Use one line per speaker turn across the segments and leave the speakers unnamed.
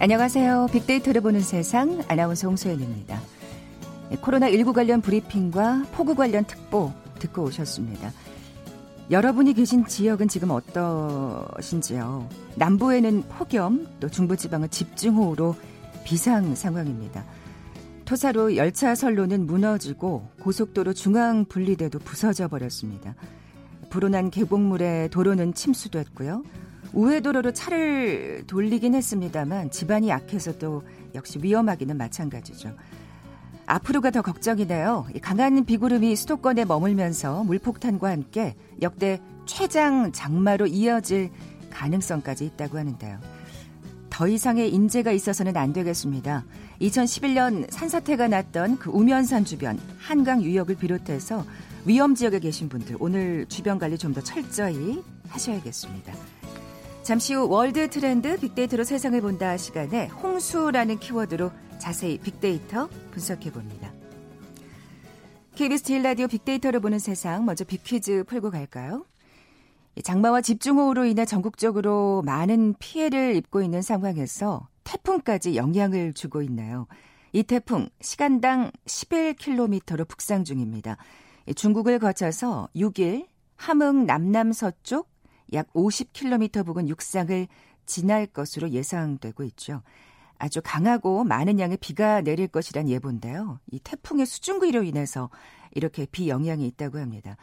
안녕하세요. 빅데이터를 보는 세상 아나운서 홍소연입니다. 코로나19 관련 브리핑과 폭우 관련 특보 듣고 오셨습니다. 여러분이 계신 지역은 지금 어떠신지요? 남부에는 폭염, 또 중부지방은 집중호우로 비상 상황입니다. 토사로 열차 선로는 무너지고 고속도로 중앙 분리대도 부서져 버렸습니다. 불어난 계곡물에 도로는 침수됐고요. 우회도로로 차를 돌리긴 했습니다만 집안이 약해서 도 역시 위험하기는 마찬가지죠. 앞으로가 더 걱정이네요. 강한 비구름이 수도권에 머물면서 물폭탄과 함께 역대 최장 장마로 이어질 가능성까지 있다고 하는데요. 더 이상의 인재가 있어서는 안 되겠습니다. 2011년 산사태가 났던 그 우면산 주변 한강 유역을 비롯해서 위험 지역에 계신 분들 오늘 주변 관리 좀 더 철저히 하셔야겠습니다. 잠시 후 월드 트렌드 빅데이터로 세상을 본다 시간에 홍수라는 키워드로 자세히 빅데이터 분석해 봅니다. KBS 제일 라디오 빅데이터를 보는 세상 먼저 빅퀴즈 풀고 갈까요? 장마와 집중호우로 인해 전국적으로 많은 피해를 입고 있는 상황에서 태풍까지 영향을 주고 있나요? 이 태풍 시간당 11km로 북상 중입니다. 중국을 거쳐서 6일 함흥 남남서쪽 약 50km 부근 육상을 지날 것으로 예상되고 있죠. 아주 강하고 많은 양의 비가 내릴 것이란 예보인데요. 이 태풍의 수증기로 인해서 이렇게 비 영향이 있다고 합니다.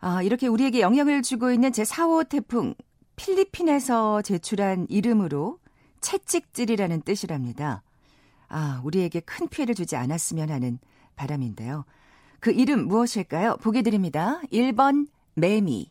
아, 이렇게 우리에게 영향을 주고 있는 제4호 태풍 필리핀에서 제출한 이름으로 채찍질이라는 뜻이랍니다. 아, 우리에게 큰 피해를 주지 않았으면 하는 바람인데요. 그 이름 무엇일까요? 보기 드립니다. 1번 매미,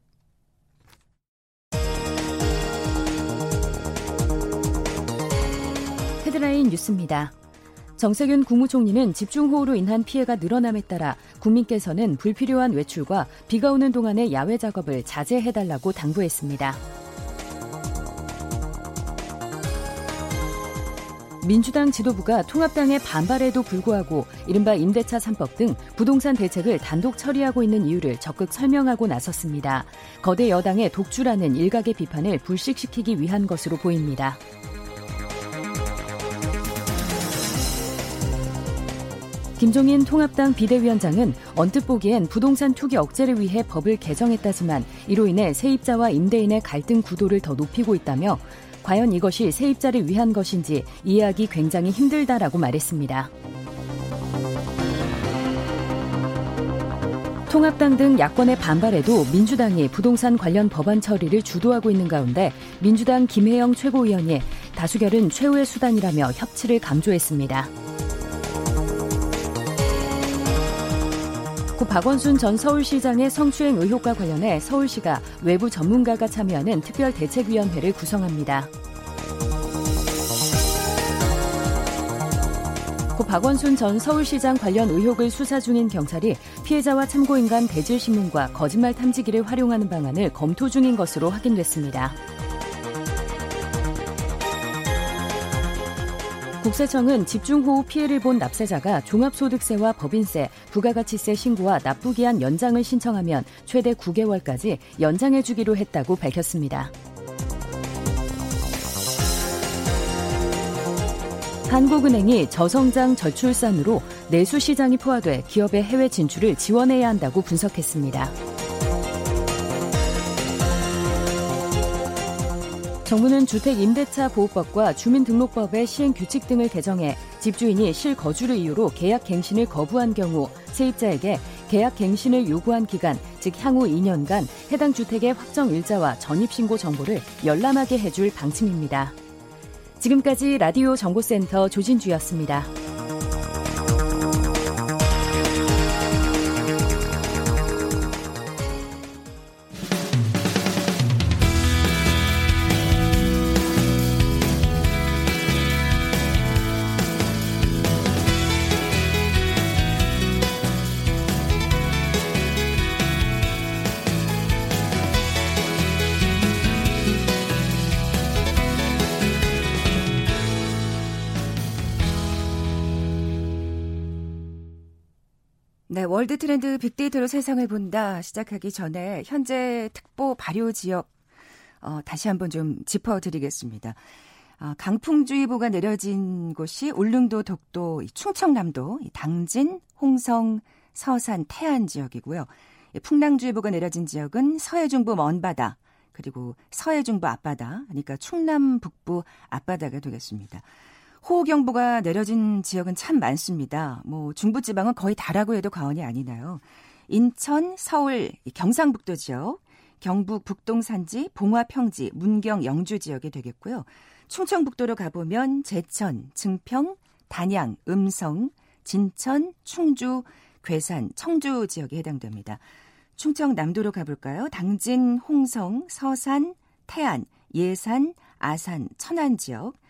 헤드라인 뉴스입니다. 정세균 국무총리는 집중호우로 인한 피해가 늘어남에 따라 국민께서는 불필요한 외출과 비가 오는 동안의 야외 작업을 자제해달라고 당부했습니다. 민주당 지도부가 통합당의 반발에도 불구하고 이른바 임대차 3법 등 부동산 대책을 단독 처리하고 있는 이유를 적극 설명하고 나섰습니다. 거대 여당의 독주라는 일각의 비판을 불식시키기 위한 것으로 보입니다. 김종인 통합당 비대위원장은 언뜻 보기엔 부동산 투기 억제를 위해 법을 개정했다지만 이로 인해 세입자와 임대인의 갈등 구도를 더 높이고 있다며 과연 이것이 세입자를 위한 것인지 이해하기 굉장히 힘들다라고 말했습니다. 통합당 등 야권의 반발에도 민주당이 부동산 관련 법안 처리를 주도하고 있는 가운데 민주당 김혜영 최고위원이 다수결은 최후의 수단이라며 협치를 강조했습니다. 고 박원순 전 서울시장의 성추행 의혹과 관련해 서울시가 외부 전문가가 참여하는 특별 대책위원회를 구성합니다. 고 박원순 전 서울시장 관련 의혹을 수사 중인 경찰이 피해자와 참고인 간 대질신문과 거짓말 탐지기를 활용하는 방안을 검토 중인 것으로 확인됐습니다. 국세청은 집중호우 피해를 본 납세자가 종합소득세와 법인세, 부가가치세 신고와 납부기한 연장을 신청하면 최대 9개월까지 연장해주기로 했다고 밝혔습니다. 한국은행이 저성장 저출산으로 내수 시장이 포화돼 기업의 해외 진출을 지원해야 한다고 분석했습니다. 정부는 주택임대차 보호법과 주민등록법의 시행 규칙 등을 개정해 집주인이 실거주를 이유로 계약 갱신을 거부한 경우 세입자에게 계약 갱신을 요구한 기간, 즉 향후 2년간 해당 주택의 확정 일자와 전입신고 정보를 열람하게 해줄 방침입니다. 지금까지 라디오 정보센터 조진주였습니다. 월드 트렌드 빅데이터로 세상을 본다 시작하기 전에 현재 특보 발효 지역 어, 다시 한번 좀 짚어드리겠습니다. 어, 강풍주의보가 내려진 곳이 울릉도, 독도, 충청남도, 당진, 홍성, 서산, 태안 지역이고요. 풍랑주의보가 내려진 지역은 서해중부 먼바다, 그리고 서해중부 앞바다, 그러니까 충남 북부 앞바다가 되겠습니다. 호우경보가 내려진 지역은 참 많습니다. 뭐 중부지방은 거의 다라고 해도 과언이 아니나요. 인천, 서울, 경상북도 지역, 경북 북동산지, 봉화 평지, 문경, 영주 지역이 되겠고요. 충청북도로 가보면 제천, 증평, 단양, 음성, 진천, 충주, 괴산, 청주 지역에 해당됩니다. 충청남도로 가볼까요? 당진, 홍성, 서산, 태안, 예산, 아산, 천안 지역.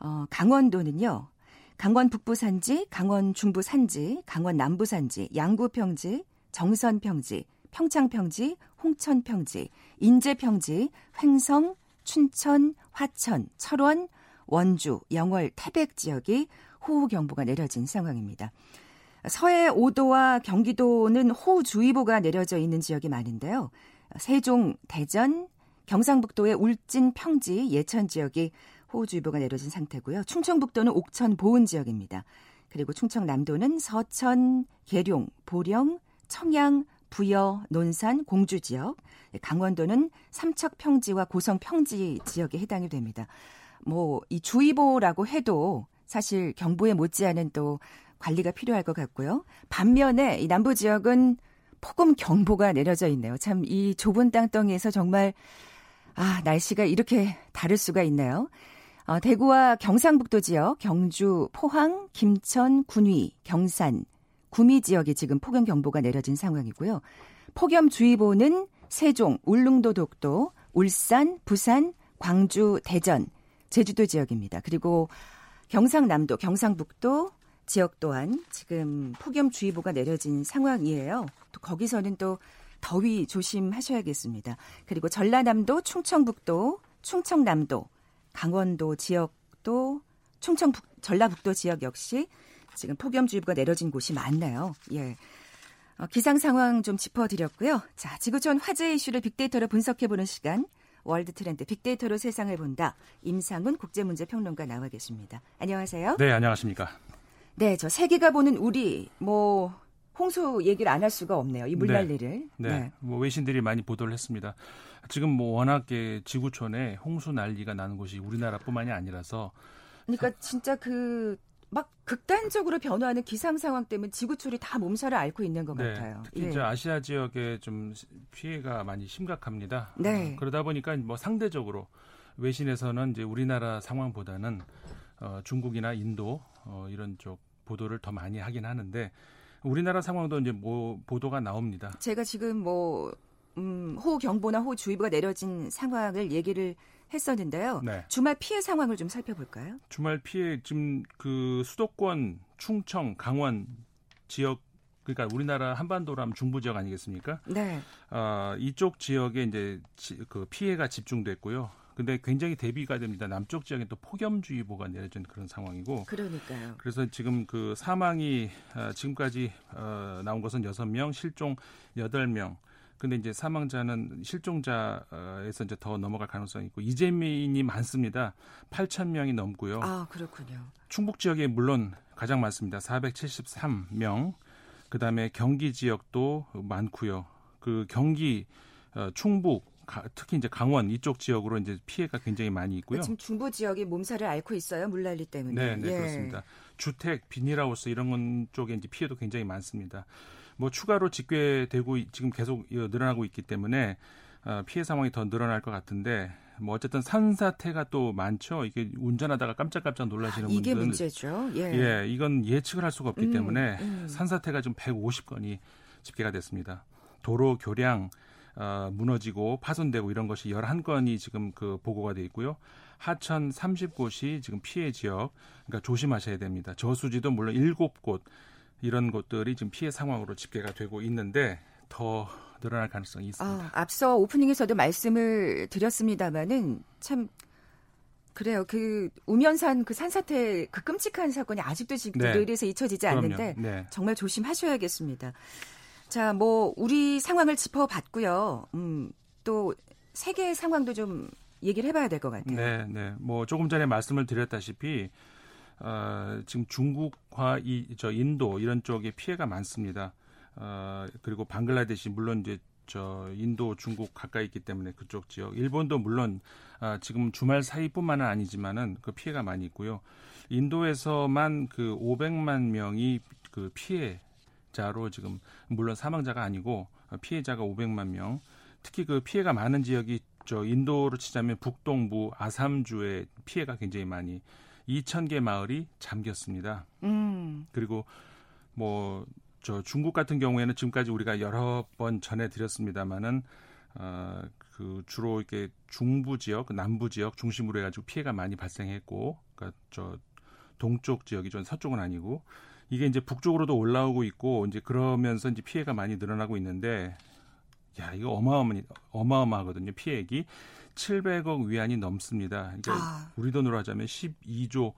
어, 강원도는요. 강원 북부 산지, 강원 중부 산지, 강원 남부 산지, 양구 평지, 정선 평지, 평창 평지, 홍천 평지, 인제 평지, 횡성, 춘천, 화천, 철원, 원주, 영월, 태백 지역이 호우 경보가 내려진 상황입니다. 서해 5도와 경기도는 호우주의보가 내려져 있는 지역이 많은데요. 세종, 대전, 경상북도의 울진, 평지, 예천 지역이 호우주의보가 내려진 상태고요. 충청북도는 옥천, 보은 지역입니다. 그리고 충청남도는 서천, 계룡, 보령, 청양, 부여, 논산, 공주 지역, 강원도는 삼척 평지와 고성 평지 지역에 해당이 됩니다. 뭐 이 주의보라고 해도 사실 경보에 못지않은 또 관리가 필요할 것 같고요. 반면에 이 남부 지역은 폭음 경보가 내려져 있네요. 참 이 좁은 땅덩이에서 정말 아 날씨가 이렇게 다를 수가 있나요? 어, 대구와 경상북도 지역, 경주, 포항, 김천, 군위, 경산, 구미 지역에 지금 폭염 경보가 내려진 상황이고요. 폭염주의보는 세종, 울릉도, 독도, 울산, 부산, 광주, 대전, 제주도 지역입니다. 그리고 경상남도, 경상북도 지역 또한 지금 폭염주의보가 내려진 상황이에요. 또 거기서는 또 더위 조심하셔야겠습니다. 그리고 전라남도, 충청북도, 충청남도, 강원도 지역도 충청 북, 전라북도 지역 역시 지금 폭염주의보가 내려진 곳이 많나요? 예. 어, 기상 상황 좀 짚어드렸고요. 자, 지구촌 화제 이슈를 빅데이터로 분석해보는 시간. 월드 트렌드 빅데이터로 세상을 본다. 임상훈 국제문제평론가 나와 계십니다. 안녕하세요.
네, 안녕하십니까.
네, 저 세계가 보는 우리 뭐 홍수 얘기를 안 할 수가 없네요. 이 물난리를. 네,
네. 네. 뭐 외신들이 많이 보도를 했습니다. 지금 뭐 워낙에 지구촌에 홍수 난리가 나는 곳이 우리나라뿐만이 아니라서
그러니까 진짜 그 막 극단적으로 변화하는 기상 상황 때문에 지구촌이 다 몸살을 앓고 있는 것 네, 같아요.
특히 예. 이제 아시아 지역에 좀 피해가 많이 심각합니다.
네.
어, 그러다 보니까 뭐 상대적으로 외신에서는 이제 우리나라 상황보다는 어, 중국이나 인도 어, 이런 쪽 보도를 더 많이 하긴 하는데 우리나라 상황도 이제 뭐 보도가 나옵니다.
제가 지금 뭐 음, 호우 경보나 호우 주의보가 내려진 상황을 얘기를 했었는데요. 네. 주말 피해 상황을 좀 살펴볼까요?
주말 피해 지금 그 수도권, 충청, 강원 지역 그러니까 우리나라 한반도라면 중부 지역 아니겠습니까?
네.
어, 이쪽 지역에 이제 지, 그 피해가 집중됐고요. 근데 굉장히 대비가 됩니다. 남쪽 지역에 또 폭염주의보가 내려진 그런 상황이고.
그러니까요.
그래서 지금 그 사망이 어, 지금까지 어, 나온 것은 여섯 명 실종 여덟 명 근데 이제 사망자는 실종자에서 이제 더 넘어갈 가능성이 있고 이재민이 많습니다. 8천 명이 넘고요.
아 그렇군요.
충북 지역에 물론 가장 많습니다. 473명. 그다음에 경기 지역도 많고요. 그 경기 어, 충북 특히 이제 강원 이쪽 지역으로 이제 피해가 굉장히 많이 있고요.
지금 중부 지역이 몸살을 앓고 있어요 물난리 때문에.
네, 네 예. 그렇습니다. 주택, 비닐하우스 이런 쪽에 이제 피해도 굉장히 많습니다. 뭐 추가로 집계되고 지금 계속 늘어나고 있기 때문에 어, 피해 상황이 더 늘어날 것 같은데 뭐 어쨌든 산사태가 또 많죠. 이게 운전하다가 깜짝깜짝 놀라시는
아, 이게
분들
문제죠. 예.
예, 이건 예측을 할 수가 없기 음, 때문에 음. 산사태가 좀 150건이 집계가 됐습니다. 도로 교량 어, 무너지고 파손되고 이런 것이 11건이 지금 그 보고가 돼 있고요. 하천 30곳이 지금 피해 지역, 그러니까 조심하셔야 됩니다. 저수지도 물론 7곳 이런 곳들이 지금 피해 상황으로 집계가 되고 있는데 더 늘어날 가능성이 있습니다.
아, 앞서 오프닝에서도 말씀을 드렸습니다마는 참 그래요. 그 우면산 그 산사태 그 끔찍한 사건이 아직도 지금 네. 뇌리에서 잊혀지지 않는데 네. 정말 조심하셔야겠습니다. 자, 뭐 우리 상황을 짚어봤고요. 음, 또 세계 상황도 좀 얘기를 해봐야 될 것 같아요.
네, 네. 뭐 조금 전에 말씀을 드렸다시피 어, 지금 중국과 이 저 인도 이런 쪽에 피해가 많습니다. 어, 그리고 방글라데시 물론 이제 저 인도, 중국 가까이 있기 때문에 그쪽 지역, 일본도 물론 아, 지금 주말 사이뿐만은 아니지만은 그 피해가 많이 있고요. 인도에서만 그 500만 명이 그 피해자로 지금 물론 사망자가 아니고 피해자가 500만 명. 특히 그 피해가 많은 지역이 저 인도로 치자면 북동부 아삼주의 피해가 굉장히 많이 2,000개 마을이 잠겼습니다. 음. 그리고 뭐 저 중국 같은 경우에는 지금까지 우리가 여러 번 전해드렸습니다마는 어, 그 주로 이렇게 중부 지역, 그 남부 지역 중심으로 해가지고 피해가 많이 발생했고, 그러니까 저 동쪽 지역이 좀 서쪽은 아니고 이게 이제 북쪽으로도 올라오고 있고 이제 그러면서 이제 피해가 많이 늘어나고 있는데 야 이거 어마어마 어마어마하거든요 피해액이 700억 위안이 넘습니다. 그러니까 아. 우리 돈으로 하자면 12조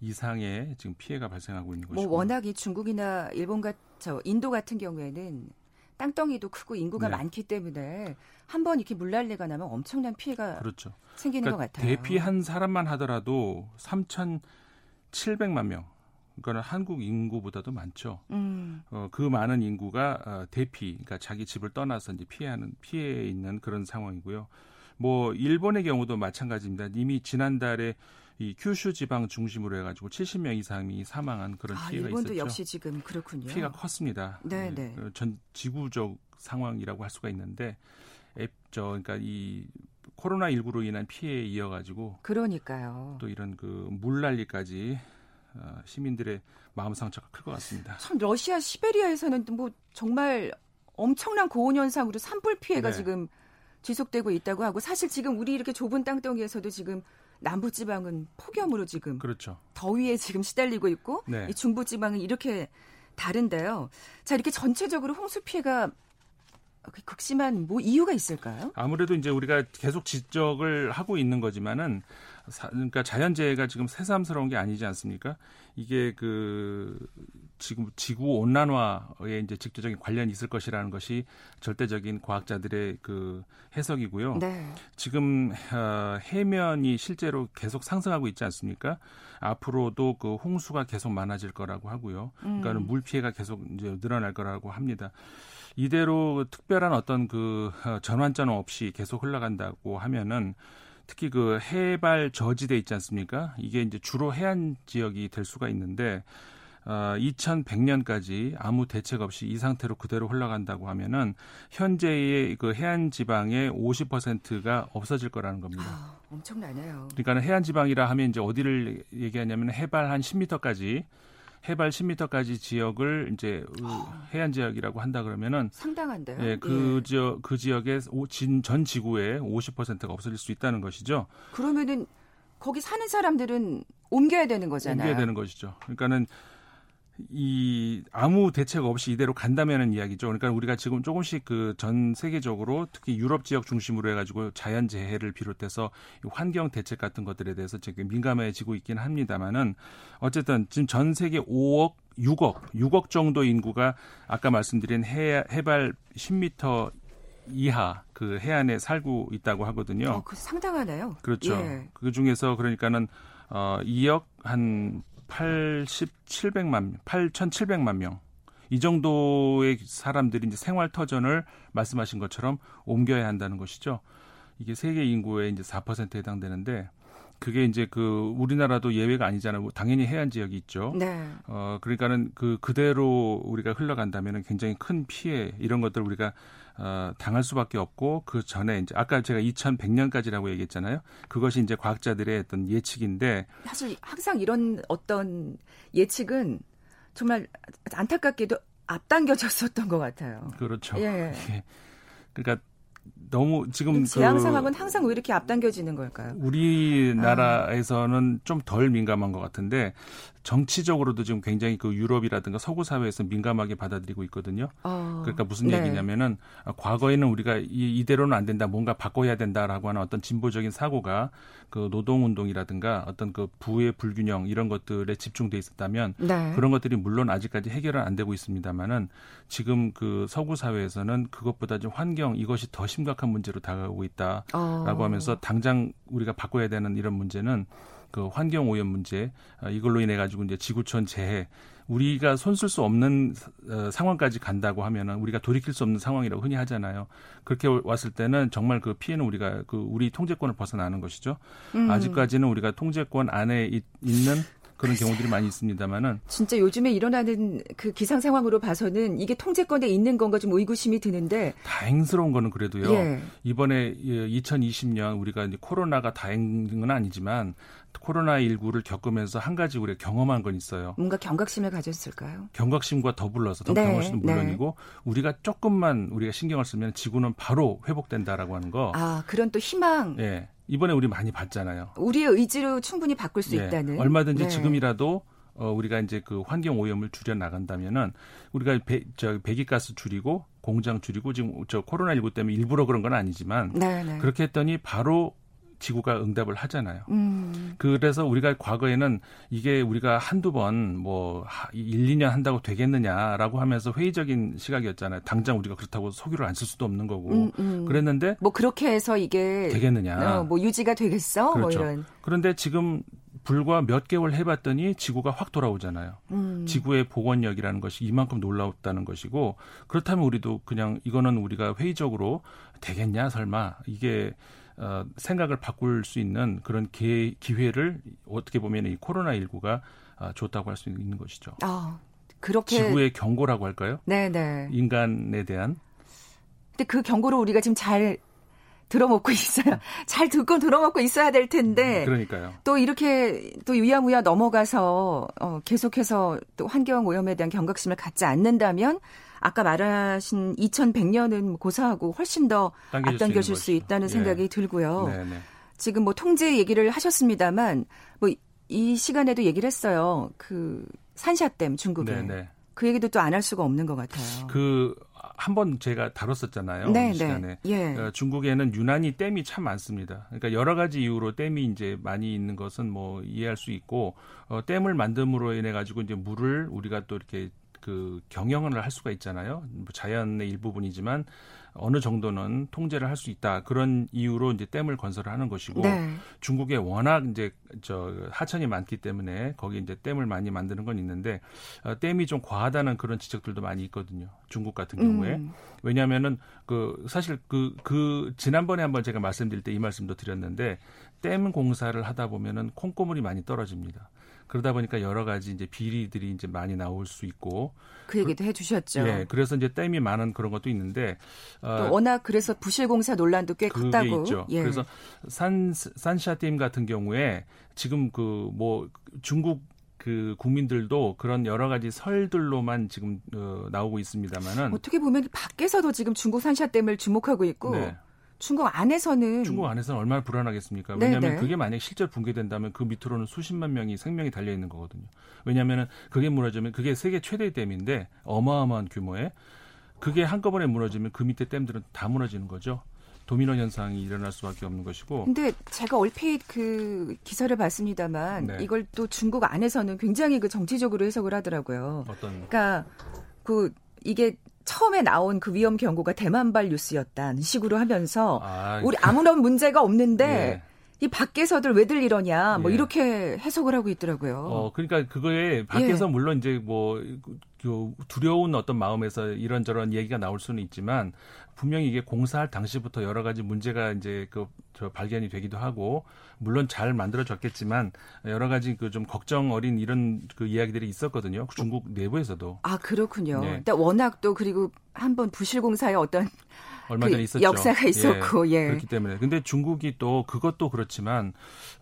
이상의 지금 피해가 발생하고 있는 뭐 것이고.
뭐 워낙 이 중국이나 일본 같저 인도 같은 경우에는 땅덩이도 크고 인구가 네. 많기 때문에 한 번 이렇게 물난리가 나면 엄청난 피해가 그렇죠. 생기는 그러니까 것 같아요.
대피 한 사람만 하더라도 3,700만 명. 그거는 한국 인구보다도 많죠. 음. 어, 그 많은 인구가 어, 대피, 그러니까 자기 집을 떠나서 이제 피해하는 피해에 있는 그런 상황이고요. 뭐 일본의 경우도 마찬가지입니다. 이미 지난달에 이 큐슈 지방 중심으로 해가지고 70명 이상이 사망한 그런 아, 피해가
일본도
있었죠.
역시 지금 그렇군요.
피해가 컸습니다. 네, 네. 네. 전 지구적 상황이라고 할 수가 있는데, 앱, 저 그러니까 이 코로나 19로 인한 피해에 이어 가지고
그러니까요.
또 이런 그 물난리까지 어, 시민들의 마음 상처가 클 것 같습니다.
참 러시아 시베리아에서는 뭐 정말 엄청난 고온 현상으로 산불 피해가 네. 지금 지속되고 있다고 하고 사실 지금 우리 이렇게 좁은 땅덩이에서도 지금 남부 지방은 폭염으로 지금
그렇죠.
더위에 지금 시달리고 있고 네. 이 중부 지방은 이렇게 다른데요. 자, 이렇게 전체적으로 홍수 피해가 극심한 뭐 이유가 있을까요?
아무래도 이제 우리가 계속 지적을 하고 있는 거지만은 사, 그러니까 자연재해가 지금 새삼스러운 게 아니지 않습니까? 이게 그 지금 지구 온난화에 이제 직접적인 관련이 있을 것이라는 것이 절대적인 과학자들의 그 해석이고요. 네. 지금 어, 해면이 실제로 계속 상승하고 있지 않습니까? 앞으로도 그 홍수가 계속 많아질 거라고 하고요. 그러니까 음. 물 피해가 계속 이제 늘어날 거라고 합니다. 이대로 특별한 어떤 그 어, 전환점 없이 계속 흘러간다고 하면은 특히 그 해발 저지대 있지 않습니까? 이게 이제 주로 해안 지역이 될 수가 있는데 어, 2100년까지 아무 대책 없이 이 상태로 그대로 흘러간다고 하면은 현재의 그 해안 지방의 50%가 없어질 거라는 겁니다. 아,
엄청나네요.
그러니까 해안 지방이라 하면 이제 어디를 얘기하냐면 해발 한 10m까지 해발 10m까지 지역을 이제 해안 지역이라고 한다 그러면은
상당한데요.
예, 그 예. 지역 그 지역의 전 지구의 50%가 없어질 수 있다는 것이죠.
그러면은 거기 사는 사람들은 옮겨야 되는 거잖아요.
옮겨야 되는 것이죠. 그러니까는 이 아무 대책 없이 이대로 간다면은 이야기죠. 그러니까 우리가 지금 조금씩 그 전 세계적으로 특히 유럽 지역 중심으로 해가지고 자연 재해를 비롯해서 환경 대책 같은 것들에 대해서 지금 민감해지고 있기는 합니다만은 어쨌든 지금 전 세계 5억 6억 6억 정도 인구가 아까 말씀드린 해, 해발 10m 이하 그 해안에 살고 있다고 하거든요. 어,
그 상당하네요.
그렇죠. 예. 그 중에서 그러니까는 어 2억 한 8700만 8,700만 명. 이 정도의 사람들이 이제 생활 터전을 말씀하신 것처럼 옮겨야 한다는 것이죠. 이게 세계 인구의 이제 4%에 해당되는데 그게 이제 그 우리나라도 예외가 아니잖아요. 뭐 당연히 해안 지역이 있죠. 네. 어 그러니까는 그 그대로 우리가 흘러간다면은 굉장히 큰 피해 이런 것들 우리가 어, 당할 수밖에 없고 그 전에 이제 아까 제가 2100년까지라고 얘기했잖아요. 그것이 이제 과학자들의 어떤 예측인데
사실 항상 이런 어떤 예측은 정말 안타깝게도 앞당겨졌었던 것 같아요.
그렇죠. 예. 그러니까 너무 지금
재앙 그 상황은 항상 왜 이렇게 앞당겨지는 걸까요?
우리나라에서는 아. 좀덜 민감한 것 같은데 정치적으로도 지금 굉장히 그 유럽이라든가 서구 사회에서 민감하게 받아들이고 있거든요. 어. 그러니까 무슨 네. 얘기냐면은 과거에는 우리가 이, 이대로는 안 된다, 뭔가 바꿔야 된다라고 하는 어떤 진보적인 사고가 그 노동 운동이라든가 어떤 그 부의 불균형 이런 것들에 집중돼 있었다면 네. 그런 것들이 물론 아직까지 해결은 안 되고 있습니다만은 지금 그 서구 사회에서는 그것보다 좀 환경 이것이 더 심각 한 문제로 다가오고 있다라고 어. 하면서 당장 우리가 바꿔야 되는 이런 문제는 그 환경 오염 문제 아, 이걸로 인해 가지고 이제 지구촌 재해 우리가 손쓸 수 없는 어, 상황까지 간다고 하면은 우리가 돌이킬 수 없는 상황이라고 흔히 하잖아요. 그렇게 왔을 때는 정말 그 피해는 우리가 그 우리 통제권을 벗어나는 것이죠. 음. 아직까지는 우리가 통제권 안에 있는 그런 경우들이 많이 있습니다만은
진짜 요즘에 일어나는 그 기상 상황으로 봐서는 이게 통제권에 있는 건가 좀 의구심이 드는데
다행스러운 거는 그래도요. 예. 이번에 2020년 우리가 이제 코로나가 다행은 아니지만 코로나19를 겪으면서 한 가지 우리가 경험한 건 있어요.
뭔가 경각심을 가졌을까요?
경각심과 더불어서 더 네, 경각심은 네. 물론이고 네. 우리가 조금만 우리가 신경을 쓰면 지구는 바로 회복된다라고 하는 거.
아, 그런 또 희망.
예. 이번에 우리 많이 봤잖아요.
우리의 의지로 충분히 바꿀 수 네. 있다는.
얼마든지 네. 지금이라도 어, 우리가 이제 그 환경 오염을 줄여 나간다면은 우리가 배, 저 배기가스 줄이고 공장 줄이고 지금 저 코로나 19 때문에 일부러 그런 건 아니지만 네, 네. 그렇게 했더니 바로 지구가 응답을 하잖아요. 음. 그래서 우리가 과거에는 이게 우리가 한두 번 뭐 1, 2년 한다고 되겠느냐라고 하면서 회의적인 시각이었잖아요. 당장 우리가 그렇다고 석유를 안 쓸 수도 없는 거고. 음, 음. 그랬는데
뭐 그렇게 해서 이게
되겠느냐.
어, 뭐 유지가 되겠어? 뭐
그렇죠.
뭐 이런.
그런데 지금 불과 몇 개월 해봤더니 지구가 확 돌아오잖아요. 음. 지구의 복원력이라는 것이 이만큼 놀라웠다는 것이고 그렇다면 우리도 그냥 이거는 우리가 회의적으로 되겠냐 설마 이게 어, 생각을 바꿀 수 있는 그런 기회, 기회를 어떻게 보면 이 코로나 19가 아, 줬다고 할 수 있는 것이죠. 아, 그렇게 지구의 경고라고 할까요?
네, 네.
인간에 대한.
근데 그 경고를 우리가 지금 잘 들어먹고 있어요. 잘 듣고 들어먹고 있어야 될 텐데.
그러니까요.
또 이렇게 또 유야무야 넘어가서 어, 계속해서 또 환경 오염에 대한 경각심을 갖지 않는다면 아까 말하신 2100년은 고사하고 훨씬 더 앞당겨질 수, 수 있다는 예. 생각이 들고요. 네네. 지금 뭐 통제 얘기를 하셨습니다만 뭐 이 시간에도 얘기를 했어요. 그 산샤댐 중국에. 네네. 그 얘기도 또 안 할 수가 없는 것 같아요.
그 한번 제가 다뤘었잖아요. 네, 시간에. 예. 어, 중국에는 유난히 댐이 참 많습니다. 그러니까 여러 가지 이유로 댐이 이제 많이 있는 것은 뭐 이해할 수 있고 어, 댐을 만듦으로 인해 가지고 이제 물을 우리가 또 이렇게 그 경영을 할 수가 있잖아요. 뭐 자연의 일부분이지만 어느 정도는 통제를 할 수 있다 그런 이유로 이제 댐을 건설을 하는 것이고 네. 중국에 워낙 이제 저 하천이 많기 때문에 거기 이제 댐을 많이 만드는 건 있는데 어, 댐이 좀 과하다는 그런 지적들도 많이 있거든요. 중국 같은 경우에 음. 왜냐하면은 그 사실 그그 그 지난번에 한번 제가 말씀드릴 때 이 말씀도 드렸는데 댐 공사를 하다 보면은 콩고물이 많이 떨어집니다. 그러다 보니까 여러 가지 이제 비리들이 이제 많이 나올 수 있고
그 얘기도 해주셨죠.
예, 그래서 이제 댐이 많은 그런 것도 있는데
어, 워낙 그래서 부실공사 논란도 꽤 컸다고.
있죠. 예. 그래서 산 산샤댐 같은 경우에 지금 그 뭐 중국 그 국민들도 그런 여러 가지 설들로만 지금 어, 나오고 있습니다만은
어떻게 보면 밖에서도 지금 중국 산샤댐을 주목하고 있고 네. 중국 안에서는
중국 안에서는 얼마나 불안하겠습니까? 왜냐하면 네네. 그게 만약 실제로 붕괴된다면 그 밑으로는 수십만 명이 생명이 달려 있는 거거든요. 왜냐하면 그게 무너지면 그게 세계 최대의 댐인데 어마어마한 규모의 그게 한꺼번에 무너지면 그 밑에 댐들은 다 무너지는 거죠. 도미노 현상이 일어날 수밖에 없는 것이고.
근데 제가 얼핏 그 기사를 봤습니다만 네. 이걸 또 중국 안에서는 굉장히 그 정치적으로 해석을 하더라고요.
어떤?
그러니까 그 이게 처음에 나온 그 위험 경고가 대만발 뉴스였다는 식으로 하면서 아, 우리 아무런 문제가 없는데 예. 이 밖에서들 왜들 이러냐 뭐 예. 이렇게 해석을 하고 있더라고요.
어 그러니까 그거에 밖에서 예. 물론 이제 뭐 두려운 어떤 마음에서 이런저런 얘기가 나올 수는 있지만 분명히 이게 공사할 당시부터 여러 가지 문제가 이제 그 저 발견이 되기도 하고 물론 잘 만들어졌겠지만 여러 가지 그 좀 걱정 어린 이런 그 이야기들이 있었거든요. 중국 내부에서도.
아 그렇군요. 네. 일단 워낙 또 그리고 한번 부실 공사의 어떤
얼마 전에 그 있었죠.
역사가 있었고, 예,
예. 그렇기 때문에. 근데 중국이 또 그것도 그렇지만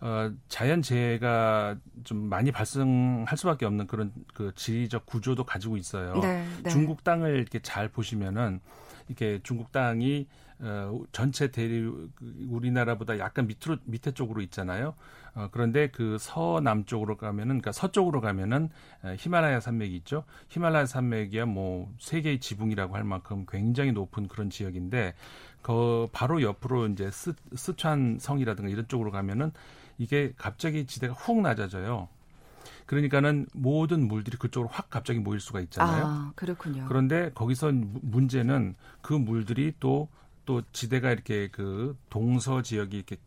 어, 자연 재해가 좀 많이 발생할 수밖에 없는 그런 그 지리적 구조도 가지고 있어요. 네, 네. 중국 땅을 이렇게 잘 보시면은 이렇게 중국 땅이 어, 전체 대륙 우리나라보다 약간 밑으로 밑에 쪽으로 있잖아요. 어, 그런데 그 서남쪽으로 가면은 그러니까 서쪽으로 가면은 히말라야 산맥이 있죠. 히말라야 산맥이야 뭐 세계의 지붕이라고 할 만큼 굉장히 높은 그런 지역인데 그 바로 옆으로 이제 스, 스촨 성이라든가 이런 쪽으로 가면은 이게 갑자기 지대가 훅 낮아져요. 그러니까는 모든 물들이 그쪽으로 확 갑자기 모일 수가 있잖아요.
아, 그렇군요.
그런데 거기서 문제는 그 물들이 또또 지대가 이렇게 그 동서 지역이 이렇게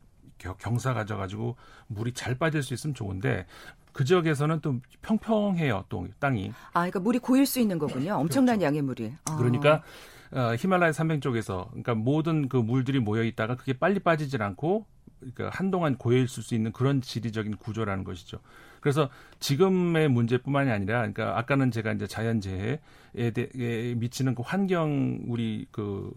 경사 가져가지고 물이 잘 빠질 수 있으면 좋은데 그 지역에서는 또 평평해요, 또 땅이.
아, 그러니까 물이 고일 수 있는 거군요. 엄청난 그렇죠. 양의 물이.
아. 그러니까 어, 히말라야 산맥 쪽에서 그러니까 모든 그 물들이 모여 있다가 그게 빨리 빠지질 않고 그러니까 한동안 고여 있을 수 있는 그런 지리적인 구조라는 것이죠. 그래서 지금의 문제뿐만이 아니라 그러니까 아까는 제가 이제 자연재해에 대해 미치는 그 환경 우리 그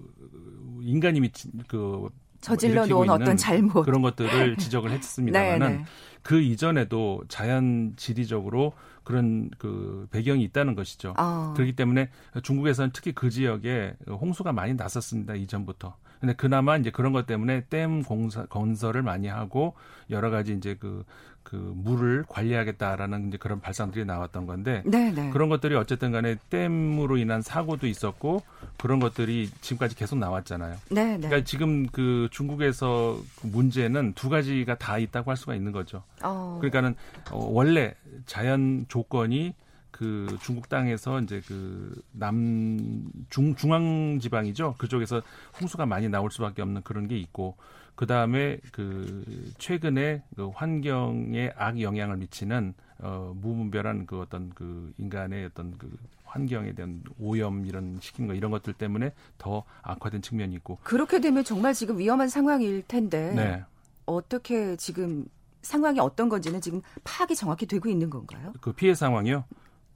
인간이 미친 그
저질러 놓은 어떤 잘못
그런 것들을 지적을 했습니다만은 네, 네. 그 이전에도 자연 지리적으로 그런 그 배경이 있다는 것이죠. 어. 그렇기 때문에 중국에서는 특히 그 지역에 홍수가 많이 났었습니다 이전부터. 근데 그나마 이제 그런 것 때문에 댐 공사 건설을 많이 하고 여러 가지 이제 그 그 물을 관리하겠다라는 이제 그런 발상들이 나왔던 건데 네네. 네. 그런 것들이 어쨌든 간에 댐으로 인한 사고도 있었고 그런 것들이 지금까지 계속 나왔잖아요. 네네. 네. 그러니까 지금 그 중국에서 그 문제는 두 가지가 다 있다고 할 수가 있는 거죠. 어. 그러니까는 어, 원래 자연 조건이 그 중국 땅에서 이제 그 남 중 중앙 지방이죠. 그쪽에서 홍수가 많이 나올 수밖에 없는 그런 게 있고 그 다음에 그 최근에 그 환경에 악 영향을 미치는 어 무분별한 그 어떤 그 인간의 어떤 그 환경에 대한 오염 이런 시킨 거 이런 것들 때문에 더 악화된 측면이 있고
그렇게 되면 정말 지금 위험한 상황일 텐데 네. 어떻게 지금 상황이 어떤 건지는 지금 파악이 정확히 되고 있는 건가요?
그 피해 상황이요?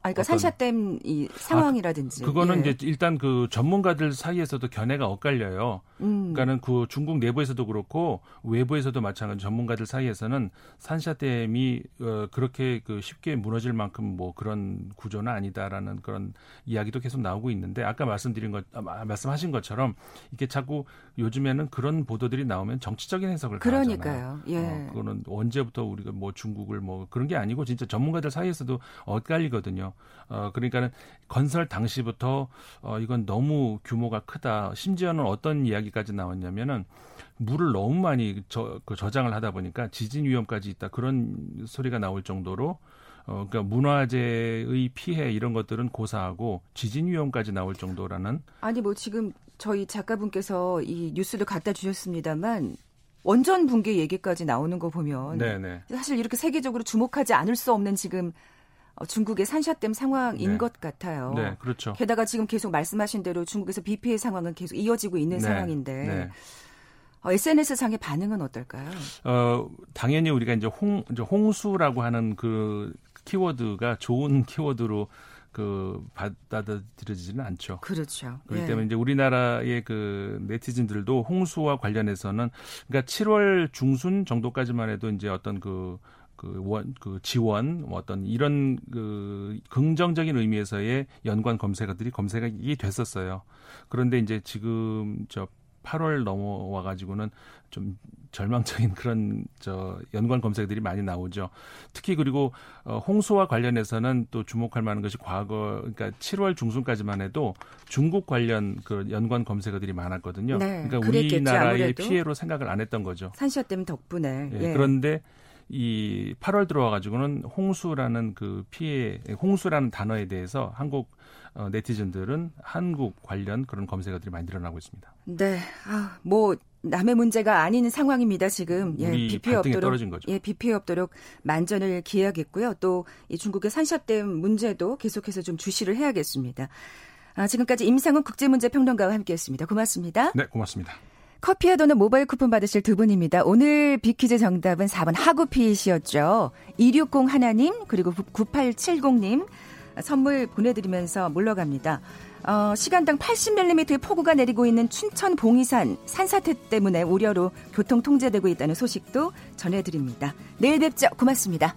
아, 그러니까 산샤댐 이 상황이라든지.
아, 그거는 예. 이제 일단 그 전문가들 사이에서도 견해가 엇갈려요. 음. 그러니까는 그 중국 내부에서도 그렇고 외부에서도 마찬가지 전문가들 사이에서는 산샤댐이 어, 그렇게 그 쉽게 무너질 만큼 뭐 그런 구조는 아니다라는 그런 이야기도 계속 나오고 있는데 아까 말씀드린 것 아, 말씀하신 것처럼 이게 자꾸 요즘에는 그런 보도들이 나오면 정치적인 해석을
그러니까요.
예. 어, 그거는 언제부터 우리가 뭐 중국을 뭐 그런 게 아니고 진짜 전문가들 사이에서도 엇갈리거든요. 어, 그러니까는 건설 당시부터 어, 이건 너무 규모가 크다. 심지어는 어떤 이야기까지 나왔냐면은 물을 너무 많이 저, 그 저장을 하다 보니까 지진 위험까지 있다. 그런 소리가 나올 정도로 어, 그러니까 문화재의 피해 이런 것들은 고사하고 지진 위험까지 나올 정도라는
아니 뭐 지금 저희 작가분께서 이 뉴스를 갖다 주셨습니다만 원전 붕괴 얘기까지 나오는 거 보면 네네. 사실 이렇게 세계적으로 주목하지 않을 수 없는 지금 어, 중국의 산샤댐 상황인 네. 것 같아요.
네, 그렇죠.
게다가 지금 계속 말씀하신 대로 중국에서 비 피해 상황은 계속 이어지고 있는 네, 상황인데 네. 어, SNS 상의 반응은 어떨까요?
어, 당연히 우리가 이제 홍 이제 홍수라고 하는 그 키워드가 좋은 키워드로 그 받아들여지지는 않죠.
그렇죠.
그렇기 예. 때문에 이제 우리나라의 그 네티즌들도 홍수와 관련해서는 그러니까 7월 중순 정도까지만 해도 이제 어떤 그 그, 원, 그 지원, 뭐 어떤 이런 그 긍정적인 의미에서의 연관 검색어들이 검색이 됐었어요. 그런데 이제 지금 저 8월 넘어와 가지고는 좀 절망적인 그런 저 연관 검색들이 많이 나오죠. 특히 그리고 어 홍수와 관련해서는 또 주목할 만한 것이 과거 그러니까 7월 중순까지만 해도 중국 관련 그 연관 검색어들이 많았거든요. 네, 그러니까 우리나라의 아무래도. 피해로 생각을 안 했던 거죠.
산샤댐 덕분에.
예, 예. 그런데 이 8월 들어와 가지고는 홍수라는 그 피해 홍수라는 단어에 대해서 한국 어, 네티즌들은 한국 관련 그런 검색어들이 많이 늘어나고 있습니다.
네. 아, 뭐 남의 문제가 아닌 상황입니다. 지금
예, 비 피해 없도록
예, 비 피해 없도록 만전을 기해야겠고요. 또 이 중국의 산샤댐 문제도 계속해서 좀 주시를 해야겠습니다. 아, 지금까지 임상훈 국제문제평론가와 함께했습니다. 고맙습니다.
네, 고맙습니다.
커피와 도넛 모바일 쿠폰 받으실 두 분입니다. 오늘 비키즈 정답은 4번 하구피이시였죠. 260 하나님 그리고 9870님 선물 보내드리면서 물러갑니다. 어, 시간당 80mm의 폭우가 내리고 있는 춘천 봉이산 산사태 때문에 우려로 교통 통제되고 있다는 소식도 전해드립니다. 내일 뵙죠. 고맙습니다.